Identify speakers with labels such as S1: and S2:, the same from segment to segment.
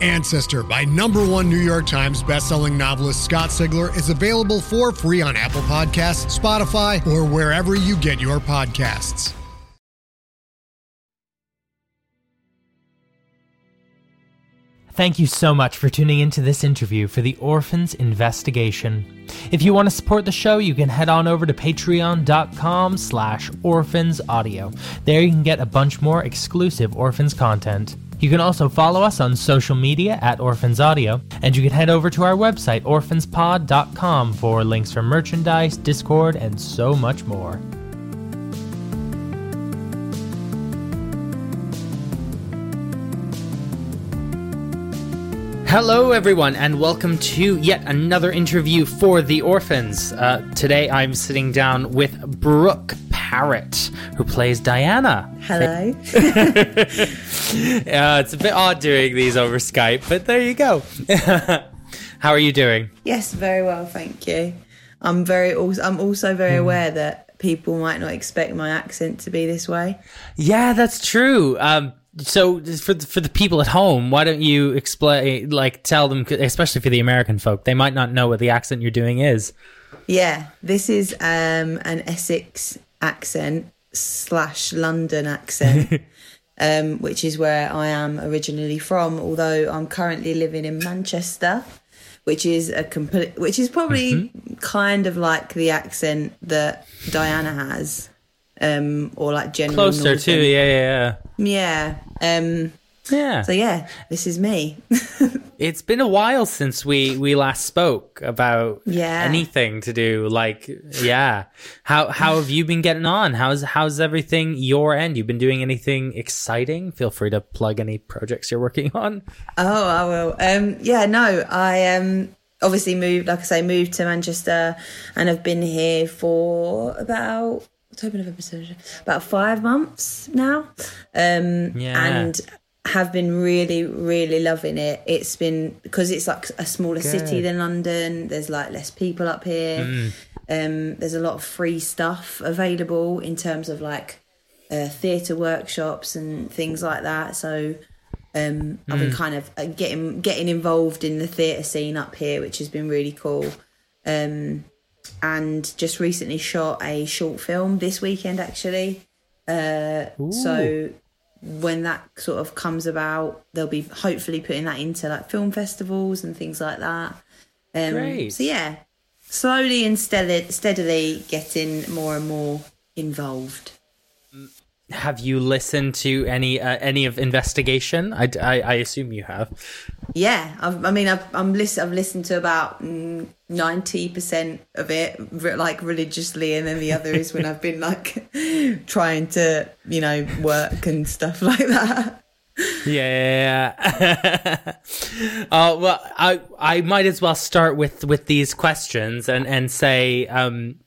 S1: Ancestor by number one New York Times bestselling novelist Scott Sigler is available for free on Apple Podcasts, Spotify, or wherever you get your podcasts.
S2: Thank you so much for tuning into this interview for the Orphans Investigation. If you want to support the show, you can head on over to patreon.com slash orphansaudio. There you can get a bunch more exclusive Orphans content. You can also follow us on social media at Orphans Audio, and you can head over to our website, orphanspod.com, for links for merchandise, Discord, and so much more. Hello, everyone, and welcome to yet another interview for the Orphans. Uh, today I'm sitting down with Brooke Parratt, who plays Diana.
S3: Hello.
S2: Uh, it's a bit odd doing these over Skype, but there you go. How are you doing?
S3: yes, very well, thank you. I'm very. Also, I'm also very aware that people might not expect my accent to be this way.
S2: Yeah, that's true. Um, so for the, for the people at home, why don't you explain, like, tell them, especially for the American folk, they might not know what the accent you're doing is.
S3: Yeah, this is um, an Essex accent slash London accent, um, which is where I am originally from. Although I'm currently living in Manchester, which is a complete, which is probably kind of like the accent that Diana has, um, or like general
S2: Closer
S3: Northern.
S2: to, yeah, yeah,
S3: Yeah. Um,
S2: yeah.
S3: So yeah, this is me.
S2: It's been a while since we we last spoke about
S3: Yeah.
S2: anything to do like yeah. How how have you been getting on? How's how's everything your end? You've been doing anything exciting? Feel free to plug any projects you're working on.
S3: Oh, I will. Um, yeah, no, I um obviously moved, like I say, moved to Manchester, and I've been here for about October, November, about five months now. Um,
S2: Yeah.
S3: and have been really, really loving it. It's been because it's like a smaller city than London. There's like less people up here. Um, there's a lot of free stuff available in terms of like uh, theatre workshops and things like that. So um, I've been kind of uh, getting getting involved in the theatre scene up here, which has been really cool. Um, and just recently shot a short film this weekend, actually. Uh, so when that sort of comes about, they'll be hopefully putting that into like film festivals and things like that. Um,
S2: Great.
S3: So yeah, slowly and steadily, steadily getting more and more involved.
S2: Have you listened to any uh, any of investigation? I, I, I assume you have.
S3: Yeah, I've, I mean, I've, I'm listen, I've listened to about ninety percent of it, re- like religiously, and then the other is when I've been like trying to, you know, work and stuff like that.
S2: Yeah. uh, well, I I might as well start with with these questions and and say um.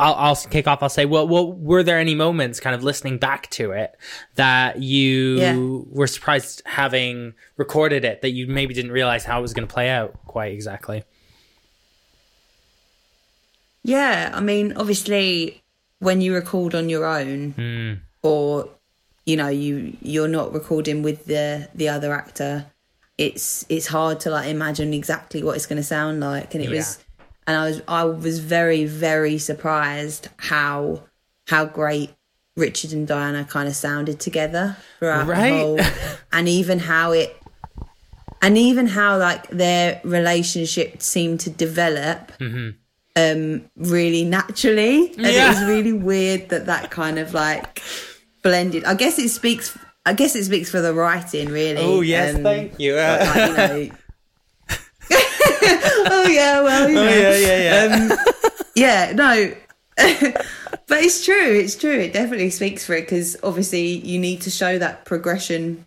S2: I'll, I'll kick off. I'll say, well, well, were there any moments, kind of listening back to it, that you
S3: Yeah.
S2: were surprised having recorded it, that you maybe didn't realize how it was going to play out quite exactly?
S3: Yeah, I mean, obviously, when you record on your own, hmm. or you know, you you're not recording with the the other actor, it's it's hard to like imagine exactly what it's going to sound like, and it was, and I was I was very very surprised how how great Richard and Diana kind of sounded together throughout
S2: Right.
S3: the whole, and even how it. And even how like their relationship seemed to develop um really naturally and
S2: Yeah.
S3: it was really weird that that kind of like blended i guess it speaks i guess it speaks for the writing really
S2: Oh, yes,
S3: um,
S2: thank you.
S3: but, like, you know oh yeah well you know.
S2: yeah, yeah, yeah.
S3: um, yeah no but it's true it's true it definitely speaks for it because obviously you need to show that progression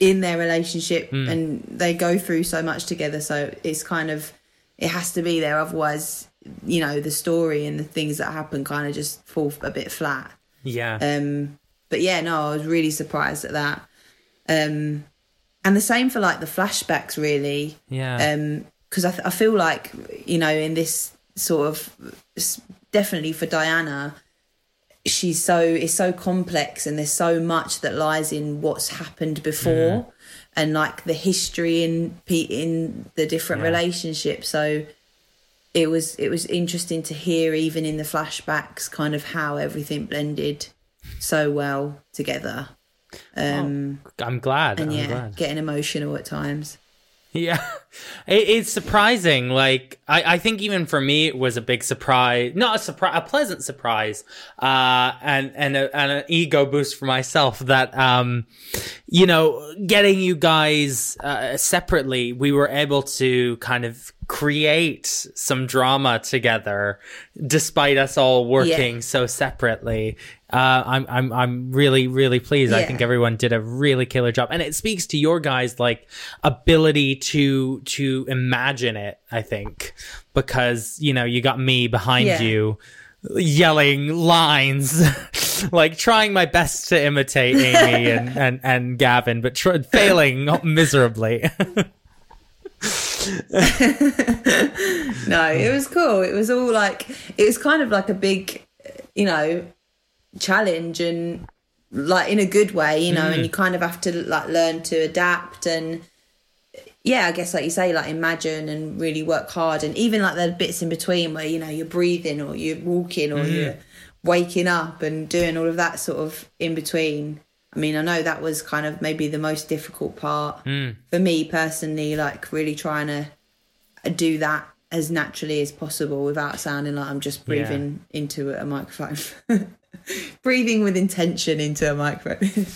S3: in their relationship
S2: Hmm.
S3: and they go through so much together so it's kind of it has to be there otherwise you know the story and the things that happen kind of just fall a bit flat
S2: Yeah.
S3: um but yeah no i was really surprised at that um and the same for like the flashbacks really
S2: yeah.
S3: um because I, th- I feel like you know in this sort of definitely for diana she's so it's so complex and there's so much that lies in what's happened before and like the history in in the different
S2: Yeah.
S3: relationships so it was it was interesting to hear even in the flashbacks kind of how everything blended so well together um
S2: I'm glad.
S3: and
S2: I'm
S3: yeah
S2: glad.
S3: getting emotional at times
S2: Yeah, it, it's surprising. Like I, I think even for me, it was a big surprise. Not a surprise, a pleasant surprise, uh, and and a, and an ego boost for myself that um, you know, getting you guys uh, separately, we were able to kind of create some drama together, despite us all working
S3: Yeah.
S2: so separately. Uh, I'm I'm I'm really really pleased. I think everyone did a really killer job, and it speaks to your guys' like ability to to imagine it. I think because you know you got me behind
S3: Yeah.
S2: you yelling lines like trying my best to imitate amy and, and, and gavin but tr- failing miserably
S3: no, it was cool. It was all like it was kind of like a big, you know, challenge and like in a good way, you know, and mm. you kind of have to like learn to adapt and yeah, I guess like you say, like imagine and really work hard and even like the bits in between where, you know, you're breathing or you're walking or mm-hmm. you're waking up and doing all of that sort of in between. I mean, I know that was kind of maybe the most difficult part mm. for me personally, like really trying to do that as naturally as possible without sounding like I'm just breathing into a microphone. breathing with intention into a microphone.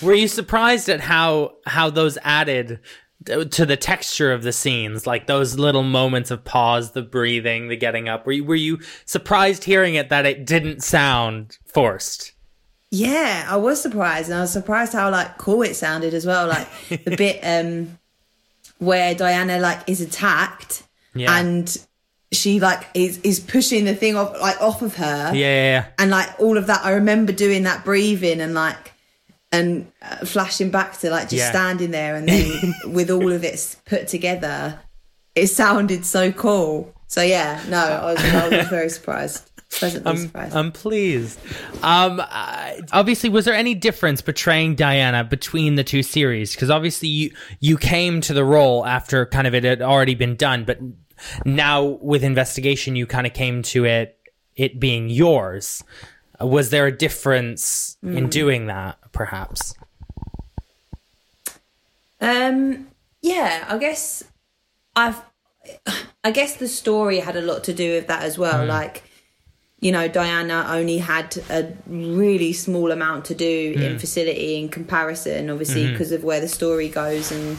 S2: were you surprised at how how those added to the texture of the scenes like those little moments of pause the breathing the getting up were you, were you surprised hearing it that it didn't sound forced
S3: yeah, I was surprised and I was surprised how like cool it sounded as well. Like the bit um where Diana like is attacked
S2: Yeah.
S3: and she like is is pushing the thing off like off of her.
S2: yeah,
S3: and like all of that i remember doing that breathing and like and uh, flashing back to like just
S2: Yeah.
S3: standing there and then with all of it put together it sounded so cool so yeah no i was, I was very surprised pleasantly surprised
S2: I'm pleased. Um, obviously, was there any difference portraying Diana between the two series? Because obviously, you you came to the role after kind of it had already been done, but now with investigation, you kind of came to it it being yours. Was there a difference
S3: Hmm.
S2: in doing that? Perhaps.
S3: Um, yeah, I guess I've, I guess the story had a lot to do with that as well. Like, you know, Diana only had a really small amount to do in facility in comparison, obviously, because of where the story goes. And,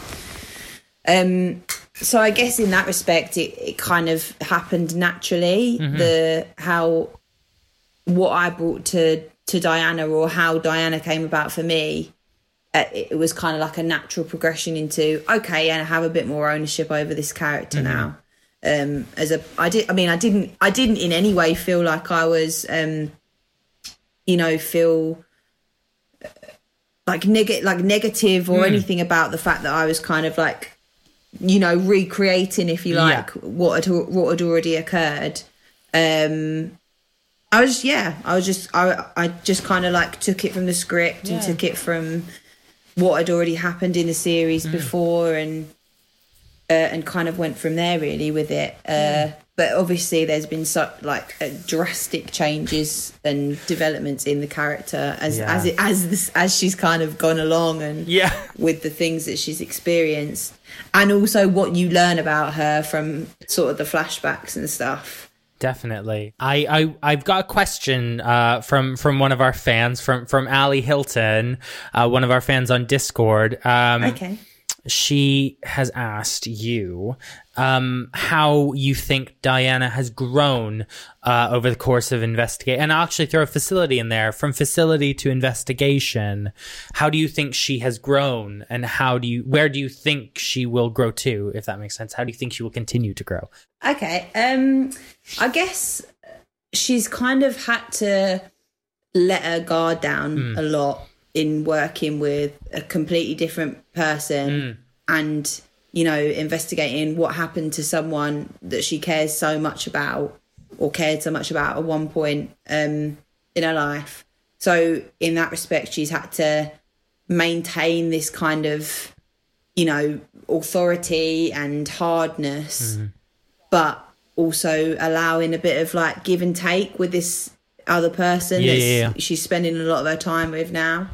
S3: um, so I guess in that respect, it, it kind of happened naturally. The, how, what I brought to, to Diana or how Diana came about for me uh, it was kind of like a natural progression into okay and I have a bit more ownership over this character now. Um as a I did I mean I didn't I didn't in any way feel like I was um you know feel uh, like negative, like negative or anything about the fact that I was kind of like you know recreating if you like
S2: Yeah.
S3: what had what had already occurred um I was yeah, I was just I I just kind of like took it from the script and took it from what had already happened in the series before and uh, and kind of went from there really with it. Uh, But obviously, there's been so like uh, drastic changes and developments in the character as
S2: Yeah.
S3: as it as this as she's kind of gone along and
S2: Yeah.
S3: with the things that she's experienced and also what you learn about her from sort of the flashbacks and stuff.
S2: Definitely. I, I I've got a question uh, from from one of our fans from from Ali Hilton, uh, one of our fans on Discord. Um,
S3: Okay.
S2: She has asked you um, how you think Diana has grown uh, over the course of investigate, and I'll actually throw a facility in there from facility to investigation. How do you think she has grown, and how do you where do you think she will grow to, if that makes sense? How do you think she will continue to grow?
S3: Okay, um, I guess she's kind of had to let her guard down mm. a lot in working with a completely different person mm. and you know investigating what happened to someone that she cares so much about or cared so much about at one point um, in her life so in that respect she's had to maintain this kind of you know authority and hardness mm. but also allowing a bit of like give and take with this other person
S2: yeah, yeah, yeah.
S3: she's spending a lot of her time with now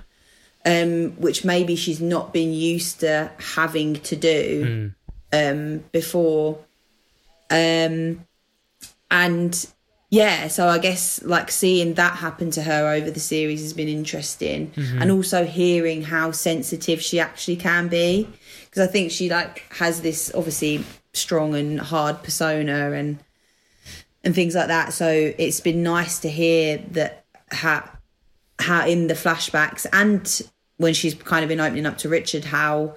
S3: um, which maybe she's not been used to having to do mm. um, before um, and yeah so i guess like seeing that happen to her over the series has been interesting mm-hmm. and also hearing how sensitive she actually can be because i think she like has this obviously strong and hard persona and and things like that. So it's been nice to hear that how how in the flashbacks and when she's kind of been opening up to Richard how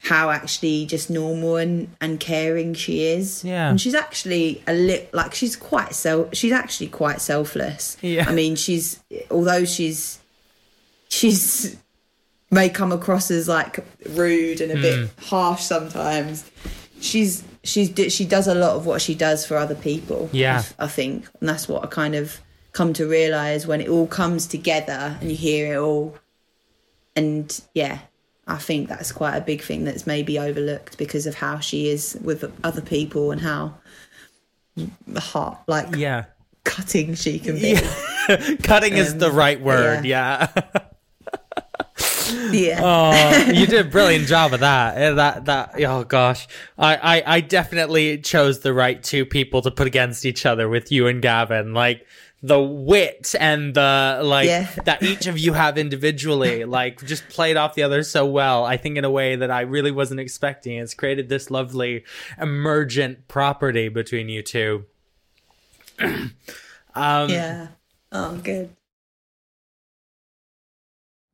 S3: how actually just normal and, and caring she is.
S2: Yeah.
S3: And she's actually a lit like she's quite self she's actually quite selfless.
S2: Yeah. I
S3: mean she's although she's she's may come across as like rude and a mm. bit hmm. harsh sometimes she's she's she does a lot of what she does for other people.
S2: Yeah,
S3: I, I think, and that's what I kind of come to realize when it all comes together and you hear it all. And yeah, I think that's quite a big thing that's maybe overlooked because of how she is with other people and how hot, like
S2: yeah
S3: cutting she can be.
S2: Yeah. cutting um, is the right word. yeah. yeah.
S3: Yeah.
S2: oh, you did a brilliant job of that. That that oh gosh. I, I I definitely chose the right two people to put against each other with you and Gavin. Like the wit and the like yeah. that each of you have individually like just played off the other so well i think in a way that i really wasn't expecting it's created this lovely emergent property between you two
S3: um yeah oh good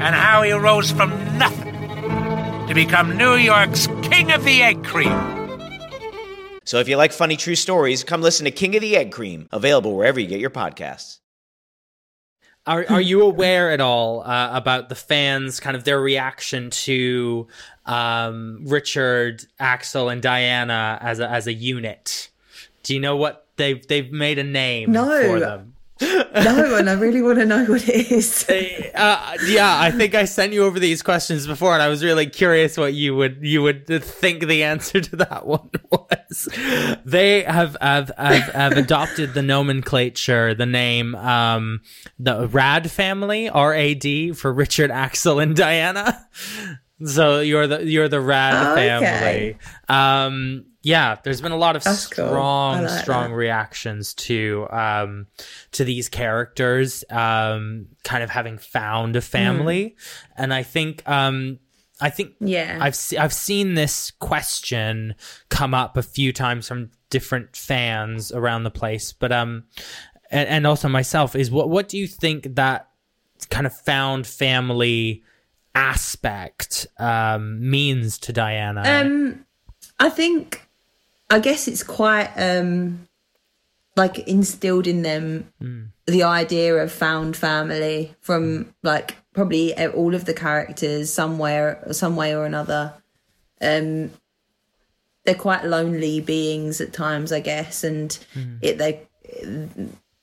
S4: and how he rose from nothing to become New York's King of the Egg Cream.
S5: So if you like funny true stories, come listen to King of the Egg Cream, available wherever you get your podcasts.
S2: Are are you aware at all uh, about the fans, kind of their reaction to um, Richard, Axel, and Diana as a, as a unit? Do you know what they've they've made a name
S3: no.
S2: for them?
S3: No, and I really want to know what it is.
S2: uh, yeah, I think I sent you over these questions before, and I was really curious what you would you would think the answer to that one was. They have have have, have adopted the nomenclature, the name, um, the Rad family, R A D, for Richard, Axel, and Diana. So you're the you're the Rad
S3: okay.
S2: family. Um, yeah, there's been a lot of That's strong, cool. like strong that. reactions to um to these characters um kind of having found a family, mm. and I think um I think
S3: yeah
S2: I've se- I've seen this question come up a few times from different fans around the place, but um and, and also myself is what what do you think that kind of found family aspect um means to Diana?
S3: Um I think I guess it's quite um like instilled in them mm. the idea of found family from like probably all of the characters somewhere some way or another um, they're quite lonely beings at times, I guess, and
S2: Mm.
S3: it they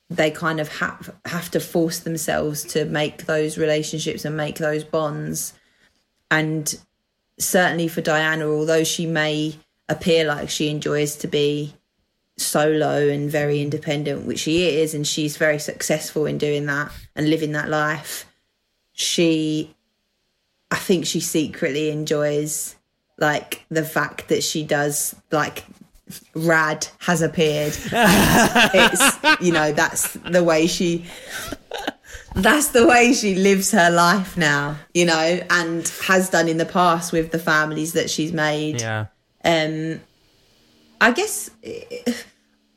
S3: they kind of have have to force themselves to make those relationships and make those bonds. And certainly for Diana, although she may appear like she enjoys to be solo and very independent, which she is, and she's very successful in doing that and living that life, she, I think she secretly enjoys like the fact that she does like Rad has appeared. it's you know that's the way she that's the way she lives her life now, you know, and has done in the past with the families that she's made.
S2: Yeah.
S3: Um, I guess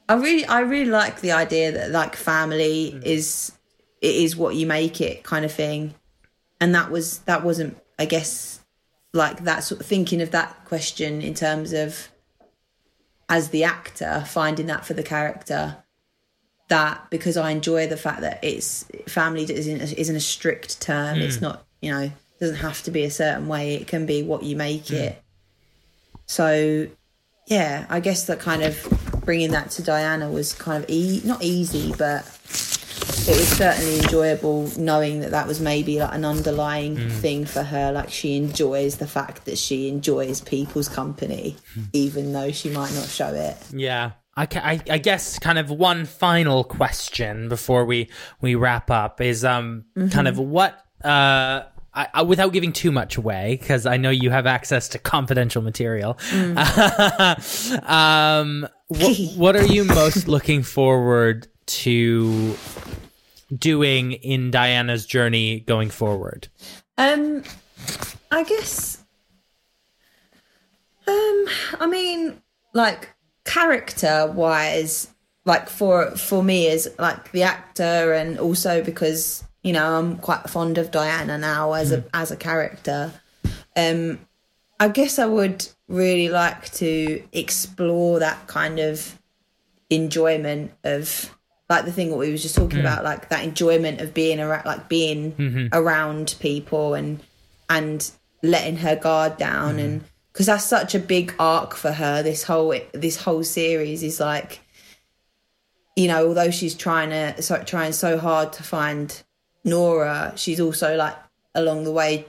S3: I really, I really like the idea that like family is it is what you make it kind of thing, and that was that wasn't, I guess, like that sort of thinking of that question in terms of as the actor finding that for the character that because I enjoy the fact that it's family isn't isn't a strict term. It's
S2: Mm.
S3: not you know doesn't have to be a certain way. It can be what you make it. So yeah, I guess that kind of bringing that to Diana was kind of e- not easy, but it was certainly enjoyable knowing that that was maybe like an underlying
S2: Mm.
S3: thing for her. Like she enjoys the fact that she enjoys people's company, even though she might not show it.
S2: Yeah. I, I, I guess kind of one final question before we, we wrap up is um kind of what uh I, I, without giving too much away because I know you have access to confidential material. um, what, what are you most looking forward to doing in Diana's journey going forward?
S3: Um, I guess. Um, I mean, like character wise, like for for me as like the actor, and also because you know I'm quite fond of Diana now as a as a character. Um, I guess I would really like to explore that kind of enjoyment of like the thing what we was just talking
S2: Mm.
S3: about like that enjoyment of being around like being
S2: Mhm.
S3: around people and and letting her guard down and because that's such a big arc for her this whole this whole series is like you know although she's trying to so, trying so hard to find Nora she's also like along the way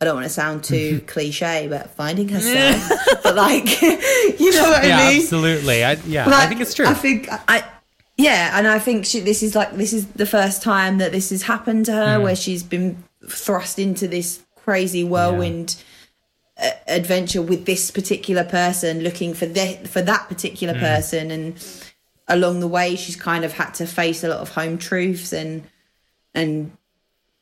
S3: I don't want to sound too cliche but finding herself but like you know what
S2: yeah,
S3: I mean
S2: absolutely. I, yeah, I think it's true.
S3: I think I, yeah, and I think she, this is like this is the first time that this has happened to her,
S2: Mm.
S3: where she's been thrust into this crazy whirlwind uh, adventure with this particular person, looking for the, for that particular
S2: Mm.
S3: person, and along the way, she's kind of had to face a lot of home truths and and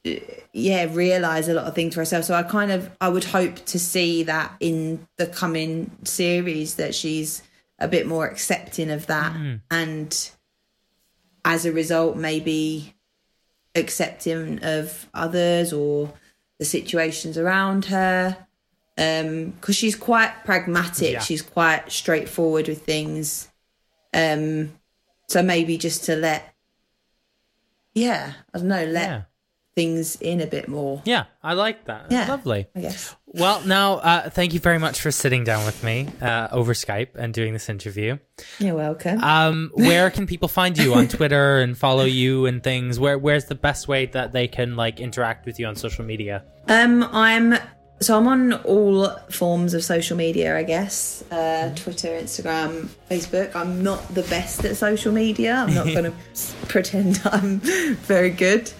S3: uh, yeah realize a lot of things for herself so i kind of i would hope to see that in the coming series that she's a bit more accepting of that
S2: Mm.
S3: and as a result maybe accepting of others or the situations around her um because she's quite pragmatic
S2: Yeah.
S3: she's quite straightforward with things um so maybe just to let yeah i don't know let
S2: Yeah.
S3: Things in a bit more
S2: Yeah, I like that.
S3: Yeah,
S2: Lovely.
S3: I guess.
S2: Well, now, uh, thank you very much for sitting down with me uh, over Skype and doing this interview.
S3: you're welcome
S2: Um, where can people find you on Twitter and follow you and things? Where Where's the best way that they can like interact with you on social media?
S3: Um, I'm so I'm on all forms of social media, I guess. Uh, Twitter, Instagram, Facebook. I'm not the best at social media. I'm not going to pretend I'm very good.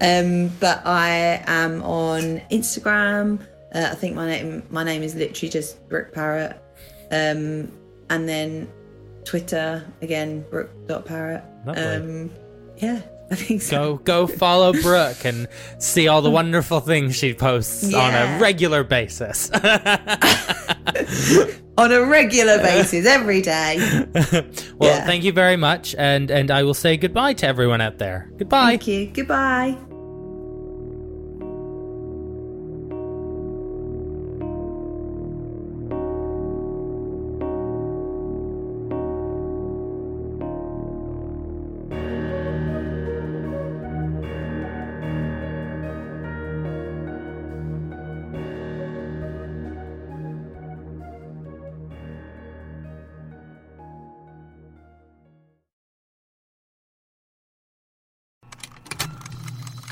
S3: Um, but I am on Instagram. Uh, I think my name my name is literally just Brooke Parratt. Um, and then Twitter again,
S2: Brooke.parratt.
S3: Um, yeah, I think so.
S2: Go go follow Brooke and see all the wonderful things she posts on a regular basis.
S3: on a regular basis every day.
S2: well,
S3: Yeah.
S2: thank you very much, and and I will say goodbye to everyone out there. Goodbye.
S3: Thank you. Goodbye.